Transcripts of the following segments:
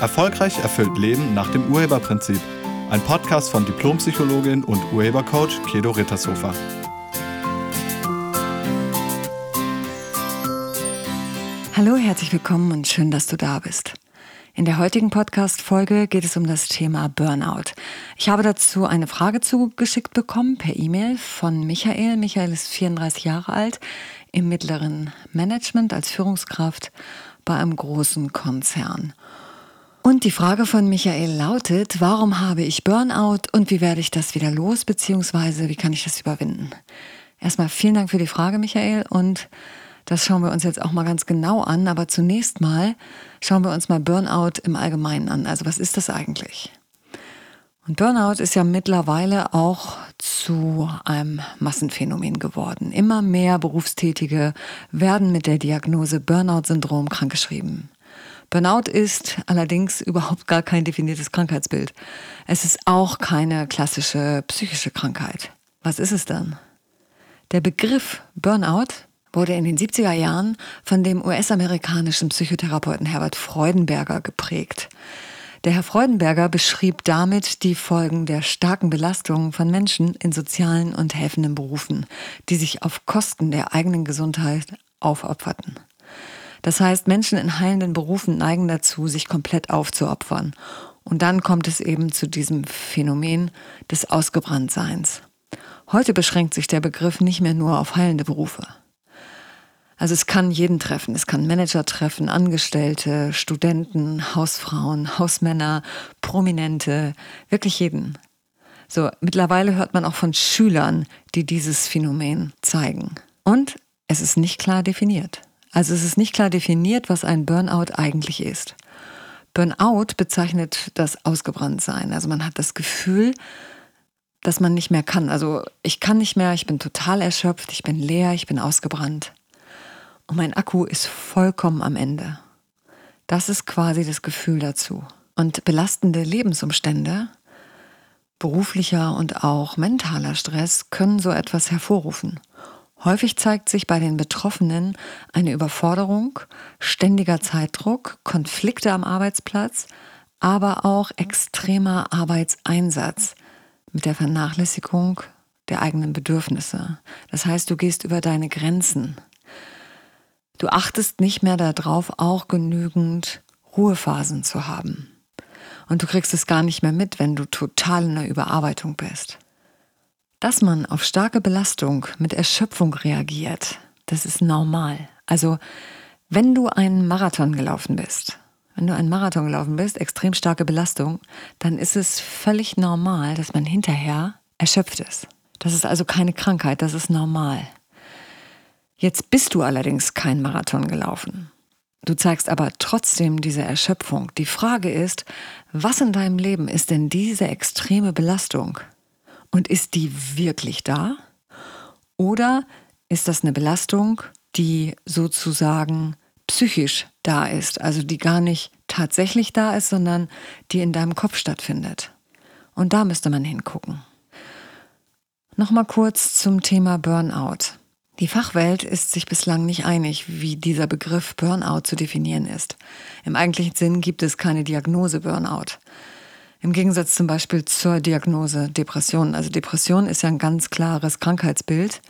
Erfolgreich erfüllt Leben nach dem Urheberprinzip. Ein Podcast von Diplompsychologin und Urhebercoach Kedo Rittershofer. Hallo, herzlich willkommen und schön, dass du da bist. In der heutigen Podcast-Folge geht es um das Thema Burnout. Ich habe dazu eine Frage zugeschickt bekommen per E-Mail von Michael. Michael ist 34 Jahre alt, im mittleren Management als Führungskraft bei einem großen Konzern. Und die Frage von Michael lautet, warum habe ich Burnout und wie werde ich das wieder los, beziehungsweise wie kann ich das überwinden? Erstmal vielen Dank für die Frage, Michael, und das schauen wir uns jetzt auch mal ganz genau an, aber zunächst mal schauen wir uns mal Burnout im Allgemeinen an. Also was ist das eigentlich? Und Burnout ist ja mittlerweile auch zu einem Massenphänomen geworden. Immer mehr Berufstätige werden mit der Diagnose Burnout-Syndrom krankgeschrieben. Burnout ist allerdings überhaupt gar kein definiertes Krankheitsbild. Es ist auch keine klassische psychische Krankheit. Was ist es dann? Der Begriff Burnout wurde in den 70er Jahren von dem US-amerikanischen Psychotherapeuten Herbert Freudenberger geprägt. Der Herr Freudenberger beschrieb damit die Folgen der starken Belastung von Menschen in sozialen und helfenden Berufen, die sich auf Kosten der eigenen Gesundheit aufopferten. Das heißt, Menschen in heilenden Berufen neigen dazu, sich komplett aufzuopfern. Und dann kommt es eben zu diesem Phänomen des Ausgebranntseins. Heute beschränkt sich der Begriff nicht mehr nur auf heilende Berufe. Also es kann jeden treffen. Es kann Manager treffen, Angestellte, Studenten, Hausfrauen, Hausmänner, Prominente, wirklich jeden. So, mittlerweile hört man auch von Schülern, die dieses Phänomen zeigen. Und es ist nicht klar definiert. Also es ist nicht klar definiert, was ein Burnout eigentlich ist. Burnout bezeichnet das Ausgebranntsein. Also man hat das Gefühl, dass man nicht mehr kann. Also ich kann nicht mehr, ich bin total erschöpft, ich bin leer, ich bin ausgebrannt. Und mein Akku ist vollkommen am Ende. Das ist quasi das Gefühl dazu. Und belastende Lebensumstände, beruflicher und auch mentaler Stress können so etwas hervorrufen. Häufig zeigt sich bei den Betroffenen eine Überforderung, ständiger Zeitdruck, Konflikte am Arbeitsplatz, aber auch extremer Arbeitseinsatz mit der Vernachlässigung der eigenen Bedürfnisse. Das heißt, du gehst über deine Grenzen. Du achtest nicht mehr darauf, auch genügend Ruhephasen zu haben. Und du kriegst es gar nicht mehr mit, wenn du total in der Überarbeitung bist. Dass man auf starke Belastung mit Erschöpfung reagiert, das ist normal. Also wenn du einen Marathon gelaufen bist, wenn du einen Marathon gelaufen bist, extrem starke Belastung, dann ist es völlig normal, dass man hinterher erschöpft ist. Das ist also keine Krankheit, das ist normal. Jetzt bist du allerdings kein Marathon gelaufen. Du zeigst aber trotzdem diese Erschöpfung. Die Frage ist, was in deinem Leben ist denn diese extreme Belastung? Und ist die wirklich da? Oder ist das eine Belastung, die sozusagen psychisch da ist, also die gar nicht tatsächlich da ist, sondern die in deinem Kopf stattfindet? Und da müsste man hingucken. Nochmal kurz zum Thema Burnout. Die Fachwelt ist sich bislang nicht einig, wie dieser Begriff Burnout zu definieren ist. Im eigentlichen Sinn gibt es keine Diagnose Burnout. Im Gegensatz zum Beispiel zur Diagnose Depression. Also Depression ist ja ein ganz klares Krankheitsbild,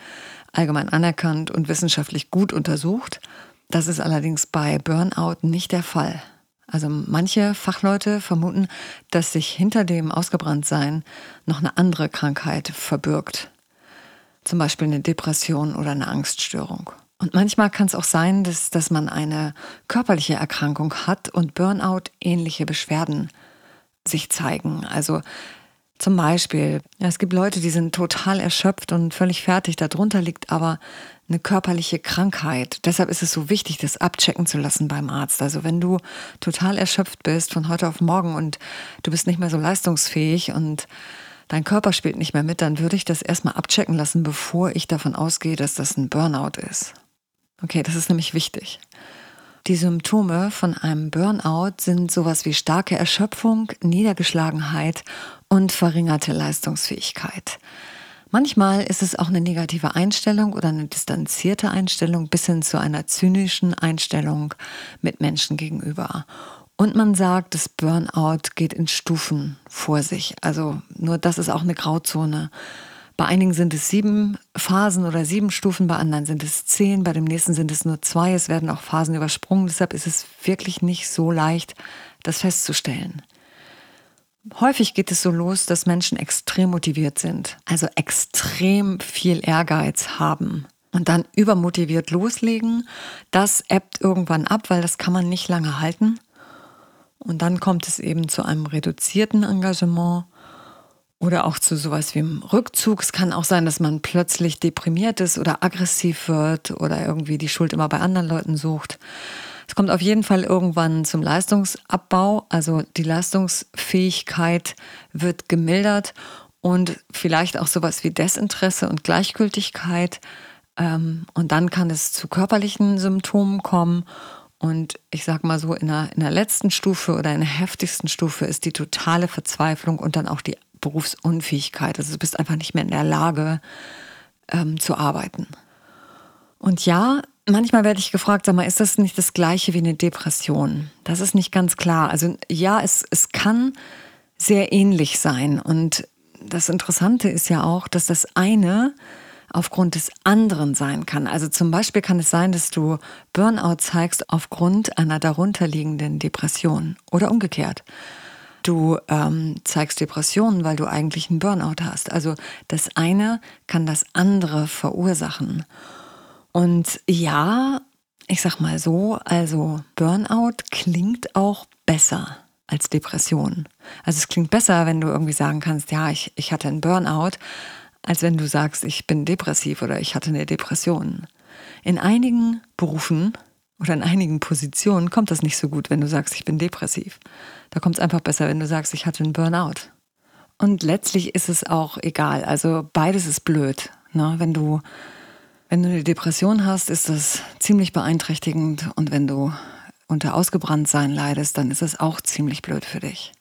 allgemein anerkannt und wissenschaftlich gut untersucht. Das ist allerdings bei Burnout nicht der Fall. Also manche Fachleute vermuten, dass sich hinter dem Ausgebranntsein noch eine andere Krankheit verbirgt. Zum Beispiel eine Depression oder eine Angststörung. Und manchmal kann es auch sein, dass, dass man eine körperliche Erkrankung hat und Burnout ähnliche Beschwerden sich zeigen. Also zum Beispiel, es gibt Leute, die sind total erschöpft und völlig fertig. Darunter liegt aber eine körperliche Krankheit. Deshalb ist es so wichtig, das abchecken zu lassen beim Arzt. Also wenn du total erschöpft bist von heute auf morgen und du bist nicht mehr so leistungsfähig und dein Körper spielt nicht mehr mit, dann würde ich das erstmal abchecken lassen, bevor ich davon ausgehe, dass das ein Burnout ist. Okay, das ist nämlich wichtig. Die Symptome von einem Burnout sind sowas wie starke Erschöpfung, Niedergeschlagenheit und verringerte Leistungsfähigkeit. Manchmal ist es auch eine negative Einstellung oder eine distanzierte Einstellung bis hin zu einer zynischen Einstellung mit Menschen gegenüber. Und man sagt, das Burnout geht in Stufen vor sich. Also nur das ist auch eine Grauzone. Bei einigen sind es sieben Phasen oder sieben Stufen, bei anderen sind es zehn, bei dem nächsten sind es nur zwei. Es werden auch Phasen übersprungen. Deshalb ist es wirklich nicht so leicht, das festzustellen. Häufig geht es so los, dass Menschen extrem motiviert sind, also extrem viel Ehrgeiz haben und dann übermotiviert loslegen. Das ebbt irgendwann ab, weil das kann man nicht lange halten. Und dann kommt es eben zu einem reduzierten Engagement oder auch zu sowas wie einem Rückzug. Es kann auch sein, dass man plötzlich deprimiert ist oder aggressiv wird oder irgendwie die Schuld immer bei anderen Leuten sucht. Es kommt auf jeden Fall irgendwann zum Leistungsabbau, also die Leistungsfähigkeit wird gemildert und vielleicht auch sowas wie Desinteresse und Gleichgültigkeit. Ähm, und dann kann es zu körperlichen Symptomen kommen. Und ich sag mal so, in der, in der letzten Stufe oder in der heftigsten Stufe ist die totale Verzweiflung und dann auch die Berufsunfähigkeit. Also du bist einfach nicht mehr in der Lage ähm, zu arbeiten. Und ja, manchmal werde ich gefragt, sag mal, ist das nicht das gleiche wie eine Depression? Das ist nicht ganz klar. Also ja, es, es kann sehr ähnlich sein. Und das Interessante ist ja auch, dass das eine aufgrund des anderen sein kann. Also zum Beispiel kann es sein, dass du Burnout zeigst aufgrund einer darunterliegenden Depression oder umgekehrt du ähm, zeigst Depressionen, weil du eigentlich einen Burnout hast. Also das eine kann das andere verursachen. Und ja, ich sag mal so, also Burnout klingt auch besser als Depression. Also es klingt besser, wenn du irgendwie sagen kannst, ja, ich, ich hatte einen Burnout, als wenn du sagst, ich bin depressiv oder ich hatte eine Depression. In einigen Berufen oder in einigen Positionen kommt das nicht so gut, wenn du sagst, ich bin depressiv. Da kommt es einfach besser, wenn du sagst, ich hatte einen Burnout. Und letztlich ist es auch egal. Also beides ist blöd. Ne? Wenn du wenn du eine Depression hast, ist das ziemlich beeinträchtigend und wenn du unter Ausgebranntsein leidest, dann ist es auch ziemlich blöd für dich.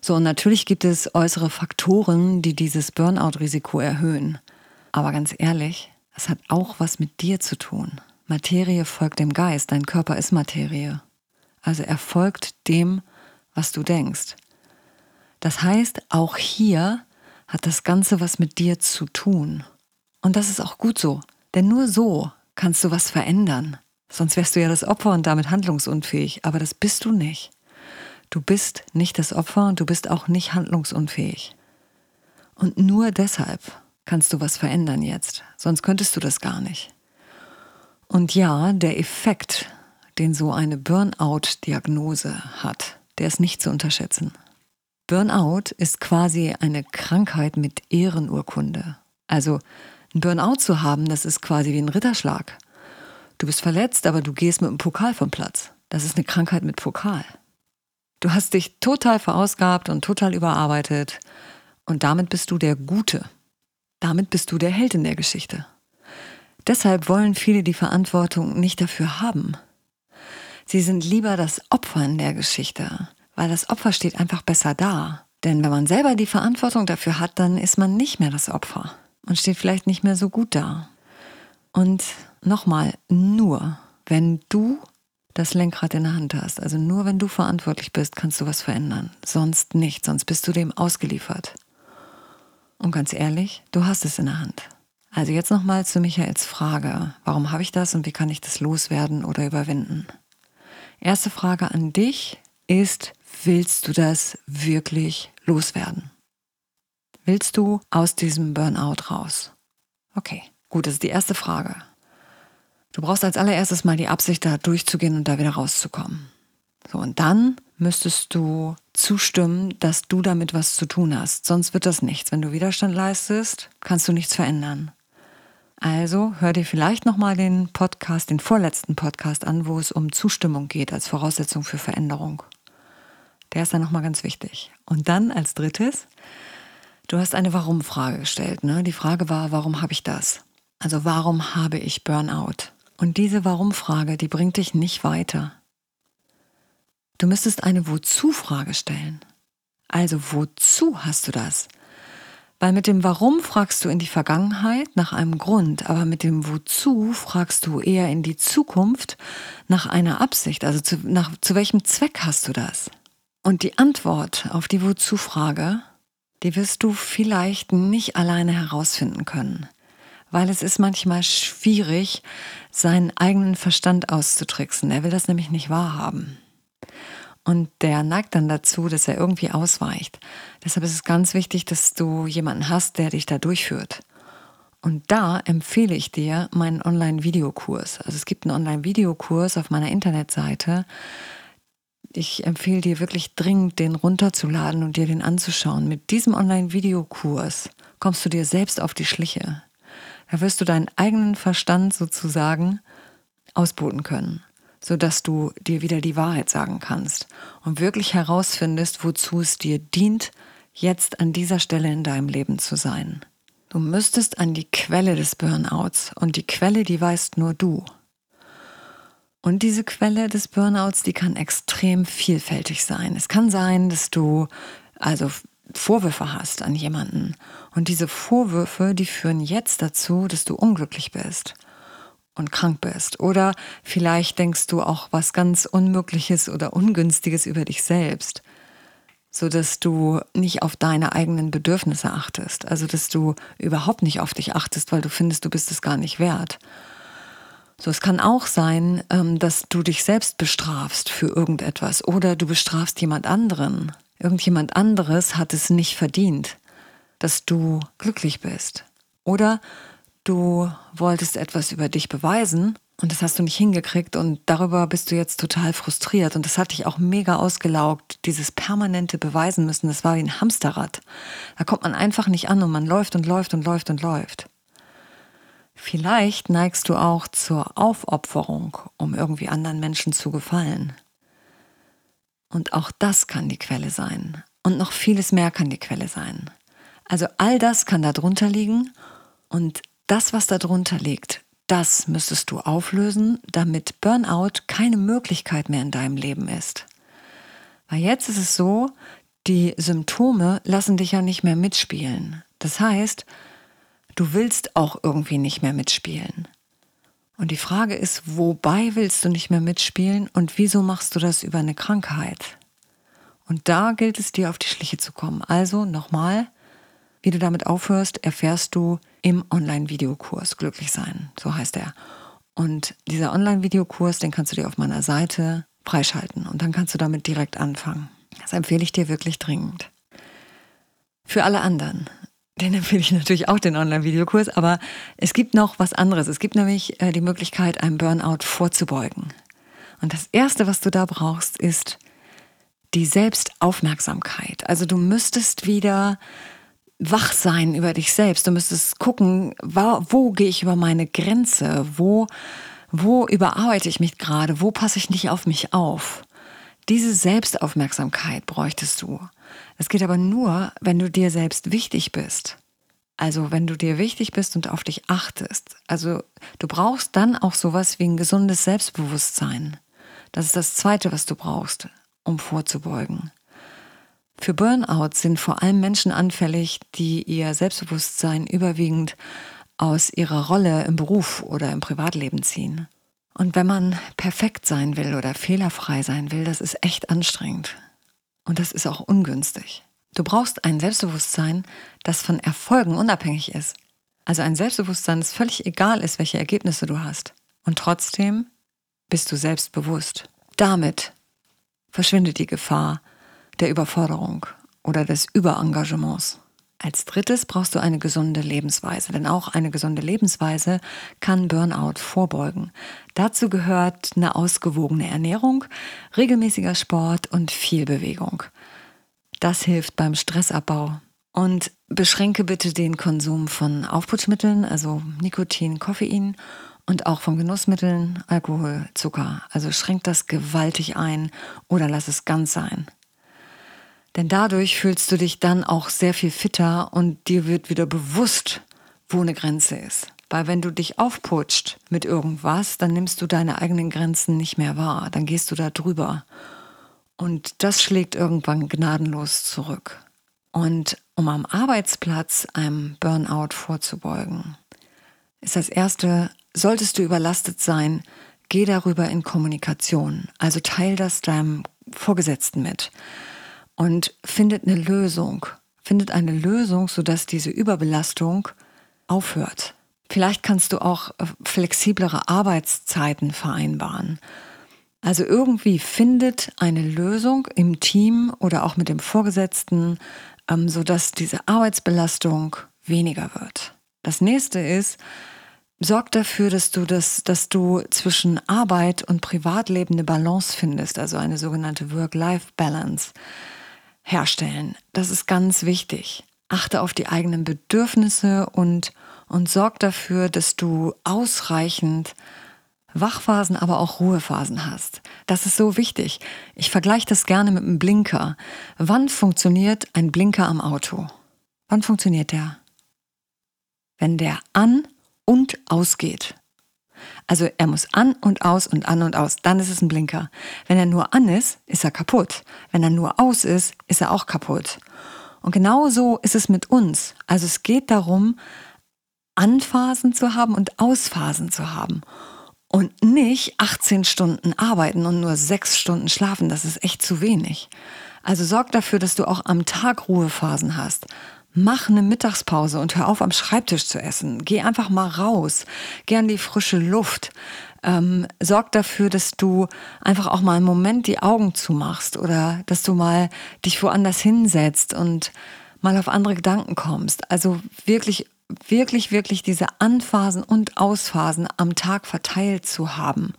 So, und natürlich gibt es äußere Faktoren, die dieses Burnout-Risiko erhöhen. Aber ganz ehrlich, es hat auch was mit dir zu tun. Materie folgt dem Geist, dein Körper ist Materie. Also er folgt dem, was du denkst. Das heißt, auch hier hat das Ganze was mit dir zu tun. Und das ist auch gut so, denn nur so kannst du was verändern. Sonst wärst du ja das Opfer und damit handlungsunfähig, aber das bist du nicht. Du bist nicht das Opfer und du bist auch nicht handlungsunfähig. Und nur deshalb kannst du was verändern jetzt, sonst könntest du das gar nicht. Und ja, der Effekt, den so eine Burnout-Diagnose hat, der ist nicht zu unterschätzen. Burnout ist quasi eine Krankheit mit Ehrenurkunde. Also ein Burnout zu haben, das ist quasi wie ein Ritterschlag. Du bist verletzt, aber du gehst mit einem Pokal vom Platz. Das ist eine Krankheit mit Pokal. Du hast dich total verausgabt und total überarbeitet und damit bist du der Gute. Damit bist du der Held in der Geschichte. Deshalb wollen viele die Verantwortung nicht dafür haben. Sie sind lieber das Opfer in der Geschichte, weil das Opfer steht einfach besser da. Denn wenn man selber die Verantwortung dafür hat, dann ist man nicht mehr das Opfer und steht vielleicht nicht mehr so gut da. Und nochmal, nur wenn du das Lenkrad in der Hand hast, also nur wenn du verantwortlich bist, kannst du was verändern. Sonst nicht, sonst bist du dem ausgeliefert. Und ganz ehrlich, du hast es in der Hand. Also jetzt nochmal zu Michaels Frage. Warum habe ich das und wie kann ich das loswerden oder überwinden? Erste Frage an dich ist, willst du das wirklich loswerden? Willst du aus diesem Burnout raus? Okay, gut, das ist die erste Frage. Du brauchst als allererstes mal die Absicht, da durchzugehen und da wieder rauszukommen. So, und dann müsstest du zustimmen, dass du damit was zu tun hast. Sonst wird das nichts. Wenn du Widerstand leistest, kannst du nichts verändern. Also hör dir vielleicht nochmal den Podcast, den vorletzten Podcast an, wo es um Zustimmung geht als Voraussetzung für Veränderung. Der ist dann nochmal ganz wichtig. Und dann als drittes, du hast eine Warum-Frage gestellt. Ne? Die Frage war, warum habe ich das? Also warum habe ich Burnout? Und diese Warum-Frage, die bringt dich nicht weiter. Du müsstest eine Wozu-Frage stellen. Also wozu hast du das? Weil mit dem Warum fragst du in die Vergangenheit nach einem Grund, aber mit dem Wozu fragst du eher in die Zukunft nach einer Absicht. Also zu, nach, zu welchem Zweck hast du das? Und die Antwort auf die Wozu-Frage, die wirst du vielleicht nicht alleine herausfinden können, weil es ist manchmal schwierig, seinen eigenen Verstand auszutricksen. Er will das nämlich nicht wahrhaben. Und der neigt dann dazu, dass er irgendwie ausweicht. Deshalb ist es ganz wichtig, dass du jemanden hast, der dich da durchführt. Und da empfehle ich dir meinen Online-Videokurs. Also es gibt einen Online-Videokurs auf meiner Internetseite. Ich empfehle dir wirklich dringend, den runterzuladen und dir den anzuschauen. Mit diesem Online-Videokurs kommst du dir selbst auf die Schliche. Da wirst du deinen eigenen Verstand sozusagen ausboten können sodass du dir wieder die Wahrheit sagen kannst und wirklich herausfindest, wozu es dir dient, jetzt an dieser Stelle in deinem Leben zu sein. Du müsstest an die Quelle des Burnouts und die Quelle, die weißt nur du. Und diese Quelle des Burnouts, die kann extrem vielfältig sein. Es kann sein, dass du also Vorwürfe hast an jemanden und diese Vorwürfe, die führen jetzt dazu, dass du unglücklich bist und krank bist. Oder vielleicht denkst du auch was ganz Unmögliches oder Ungünstiges über dich selbst, so dass du nicht auf deine eigenen Bedürfnisse achtest. Also, dass du überhaupt nicht auf dich achtest, weil du findest, du bist es gar nicht wert. So, es kann auch sein, ähm, dass du dich selbst bestrafst für irgendetwas oder du bestrafst jemand anderen. Irgendjemand anderes hat es nicht verdient, dass du glücklich bist. Oder du wolltest etwas über dich beweisen und das hast du nicht hingekriegt und darüber bist du jetzt total frustriert und das hat dich auch mega ausgelaugt, dieses permanente Beweisen müssen, das war wie ein Hamsterrad. Da kommt man einfach nicht an und man läuft und läuft und läuft und läuft. Vielleicht neigst du auch zur Aufopferung, um irgendwie anderen Menschen zu gefallen. Und auch das kann die Quelle sein. Und noch vieles mehr kann die Quelle sein. Also all das kann darunter liegen und das, was darunter liegt, das müsstest du auflösen, damit Burnout keine Möglichkeit mehr in deinem Leben ist. Weil jetzt ist es so, die Symptome lassen dich ja nicht mehr mitspielen. Das heißt, du willst auch irgendwie nicht mehr mitspielen. Und die Frage ist, wobei willst du nicht mehr mitspielen und wieso machst du das über eine Krankheit? Und da gilt es dir auf die Schliche zu kommen. Also nochmal, wie du damit aufhörst, erfährst du im Online-Videokurs Glücklich sein, so heißt er. Und dieser Online-Videokurs, den kannst du dir auf meiner Seite freischalten und dann kannst du damit direkt anfangen. Das empfehle ich dir wirklich dringend. Für alle anderen, den empfehle ich natürlich auch den Online-Videokurs, aber es gibt noch was anderes. Es gibt nämlich äh, die Möglichkeit, einem Burnout vorzubeugen. Und das Erste, was du da brauchst, ist die Selbstaufmerksamkeit. Also du müsstest wieder wach sein über dich selbst. Du müsstest gucken, wo, wo gehe ich über meine Grenze? Wo, wo überarbeite ich mich gerade? Wo passe ich nicht auf mich auf? Diese Selbstaufmerksamkeit bräuchtest du. Das geht aber nur, wenn du dir selbst wichtig bist. Also wenn du dir wichtig bist und auf dich achtest. Also du brauchst dann auch sowas wie ein gesundes Selbstbewusstsein. Das ist das Zweite, was du brauchst, um vorzubeugen. Für Burnout sind vor allem Menschen anfällig, die ihr Selbstbewusstsein überwiegend aus ihrer Rolle im Beruf oder im Privatleben ziehen. Und wenn man perfekt sein will oder fehlerfrei sein will, das ist echt anstrengend. Und das ist auch ungünstig. Du brauchst ein Selbstbewusstsein, das von Erfolgen unabhängig ist. Also ein Selbstbewusstsein, das völlig egal ist, welche Ergebnisse du hast. Und trotzdem bist du selbstbewusst. Damit verschwindet die Gefahr, der Überforderung oder des Überengagements. Als drittes brauchst du eine gesunde Lebensweise, denn auch eine gesunde Lebensweise kann Burnout vorbeugen. Dazu gehört eine ausgewogene Ernährung, regelmäßiger Sport und viel Bewegung. Das hilft beim Stressabbau. Und beschränke bitte den Konsum von Aufputschmitteln, also Nikotin, Koffein und auch von Genussmitteln, Alkohol, Zucker. Also schränk das gewaltig ein oder lass es ganz sein. Denn dadurch fühlst du dich dann auch sehr viel fitter und dir wird wieder bewusst, wo eine Grenze ist. Weil wenn du dich aufputscht mit irgendwas, dann nimmst du deine eigenen Grenzen nicht mehr wahr, dann gehst du da drüber. Und das schlägt irgendwann gnadenlos zurück. Und um am Arbeitsplatz einem Burnout vorzubeugen, ist das Erste, solltest du überlastet sein, geh darüber in Kommunikation. Also teil das deinem Vorgesetzten mit und findet eine Lösung. Findet eine Lösung, sodass diese Überbelastung aufhört. Vielleicht kannst du auch äh, flexiblere Arbeitszeiten vereinbaren. Also irgendwie findet eine Lösung im Team oder auch mit dem Vorgesetzten, ähm, sodass diese Arbeitsbelastung weniger wird. Das nächste ist, sorg dafür, dass du das, dass du zwischen Arbeit und Privatleben eine Balance findest, also eine sogenannte Work-Life-Balance herstellen. Das ist ganz wichtig. Achte auf die eigenen Bedürfnisse und, und sorg dafür, dass du ausreichend Wachphasen, aber auch Ruhephasen hast. Das ist so wichtig. Ich vergleiche das gerne mit einem Blinker. Wann funktioniert ein Blinker am Auto? Wann funktioniert der? Wenn der an und ausgeht. Also er muss an und aus und an und aus, dann ist es ein Blinker. Wenn er nur an ist, ist er kaputt. Wenn er nur aus ist, ist er auch kaputt. Und genau so ist es mit uns. Also es geht darum, Anphasen zu haben und Ausphasen zu haben. Und nicht 18 Stunden arbeiten und nur 6 Stunden schlafen, das ist echt zu wenig. Also sorg dafür, dass du auch am Tag Ruhephasen hast. Mach eine Mittagspause und hör auf, am Schreibtisch zu essen. Geh einfach mal raus. Geh an die frische Luft. Ähm, sorg dafür, dass du einfach auch mal einen Moment die Augen zumachst oder dass du mal dich woanders hinsetzt und mal auf andere Gedanken kommst. Also wirklich, wirklich, wirklich diese Anphasen und Ausphasen am Tag verteilt zu haben.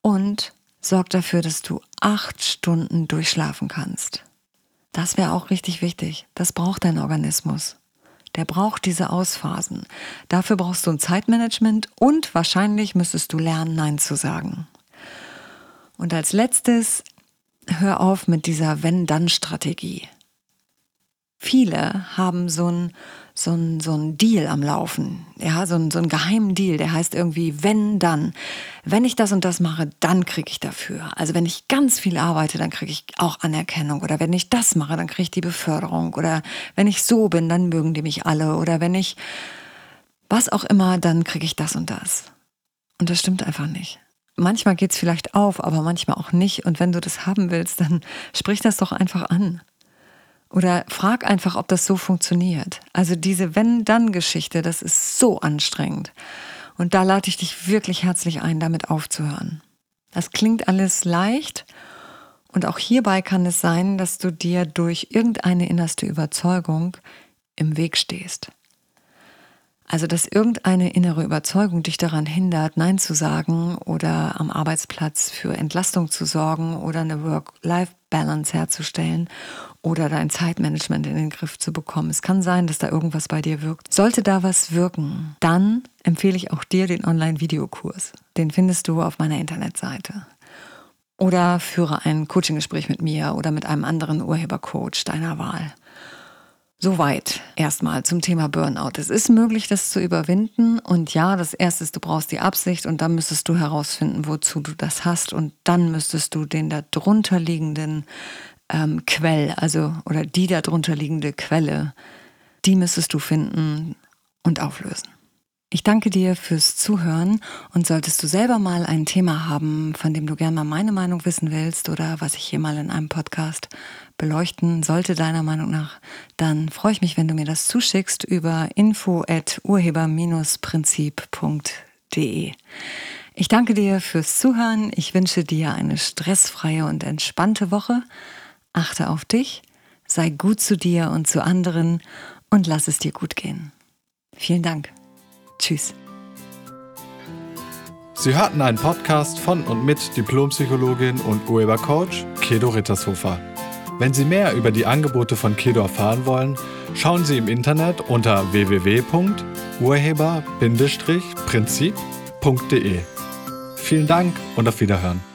Und sorg dafür, dass du acht Stunden durchschlafen kannst. Das wäre auch richtig wichtig. Das braucht dein Organismus. Der braucht diese Ausphasen. Dafür brauchst du ein Zeitmanagement und wahrscheinlich müsstest du lernen, Nein zu sagen. Und als letztes, hör auf mit dieser Wenn-Dann-Strategie. Viele haben so ein so ein, so ein Deal am Laufen. Ja, so ein, so ein geheimen Deal, der heißt irgendwie, wenn, dann. Wenn ich das und das mache, dann kriege ich dafür. Also wenn ich ganz viel arbeite, dann kriege ich auch Anerkennung. Oder wenn ich das mache, dann kriege ich die Beförderung. Oder wenn ich so bin, dann mögen die mich alle. Oder wenn ich was auch immer, dann kriege ich das und das. Und das stimmt einfach nicht. Manchmal geht es vielleicht auf, aber manchmal auch nicht. Und wenn du das haben willst, dann sprich das doch einfach an. Oder frag einfach, ob das so funktioniert. Also diese Wenn-Dann-Geschichte, das ist so anstrengend. Und da lade ich dich wirklich herzlich ein, damit aufzuhören. Das klingt alles leicht. Und auch hierbei kann es sein, dass du dir durch irgendeine innerste Überzeugung im Weg stehst. Also, dass irgendeine innere Überzeugung dich daran hindert, Nein zu sagen oder am Arbeitsplatz für Entlastung zu sorgen oder eine Work-Life-Balance herzustellen oder dein Zeitmanagement in den Griff zu bekommen. Es kann sein, dass da irgendwas bei dir wirkt. Sollte da was wirken, dann empfehle ich auch dir den Online-Videokurs. Den findest du auf meiner Internetseite. Oder führe ein Coaching-Gespräch mit mir oder mit einem anderen Urhebercoach deiner Wahl. Soweit erstmal zum Thema Burnout. Es ist möglich, das zu überwinden. Und ja, das erste ist, du brauchst die Absicht und dann müsstest du herausfinden, wozu du das hast. Und dann müsstest du den darunter liegenden ähm, Quell, also oder die darunter liegende Quelle, die müsstest du finden und auflösen. Ich danke dir fürs Zuhören und solltest du selber mal ein Thema haben, von dem du gerne mal meine Meinung wissen willst oder was ich hier mal in einem Podcast beleuchten sollte, deiner Meinung nach, dann freue ich mich, wenn du mir das zuschickst über info at urheber-prinzip.de. Ich danke dir fürs Zuhören. Ich wünsche dir eine stressfreie und entspannte Woche. Achte auf dich, sei gut zu dir und zu anderen und lass es dir gut gehen. Vielen Dank. Tschüss. Sie hörten einen Podcast von und mit Diplompsychologin und Urhebercoach Kedo Rittershofer. Wenn Sie mehr über die Angebote von Kedo erfahren wollen, schauen Sie im Internet unter www.urheber-prinzip.de. Vielen Dank und auf Wiederhören.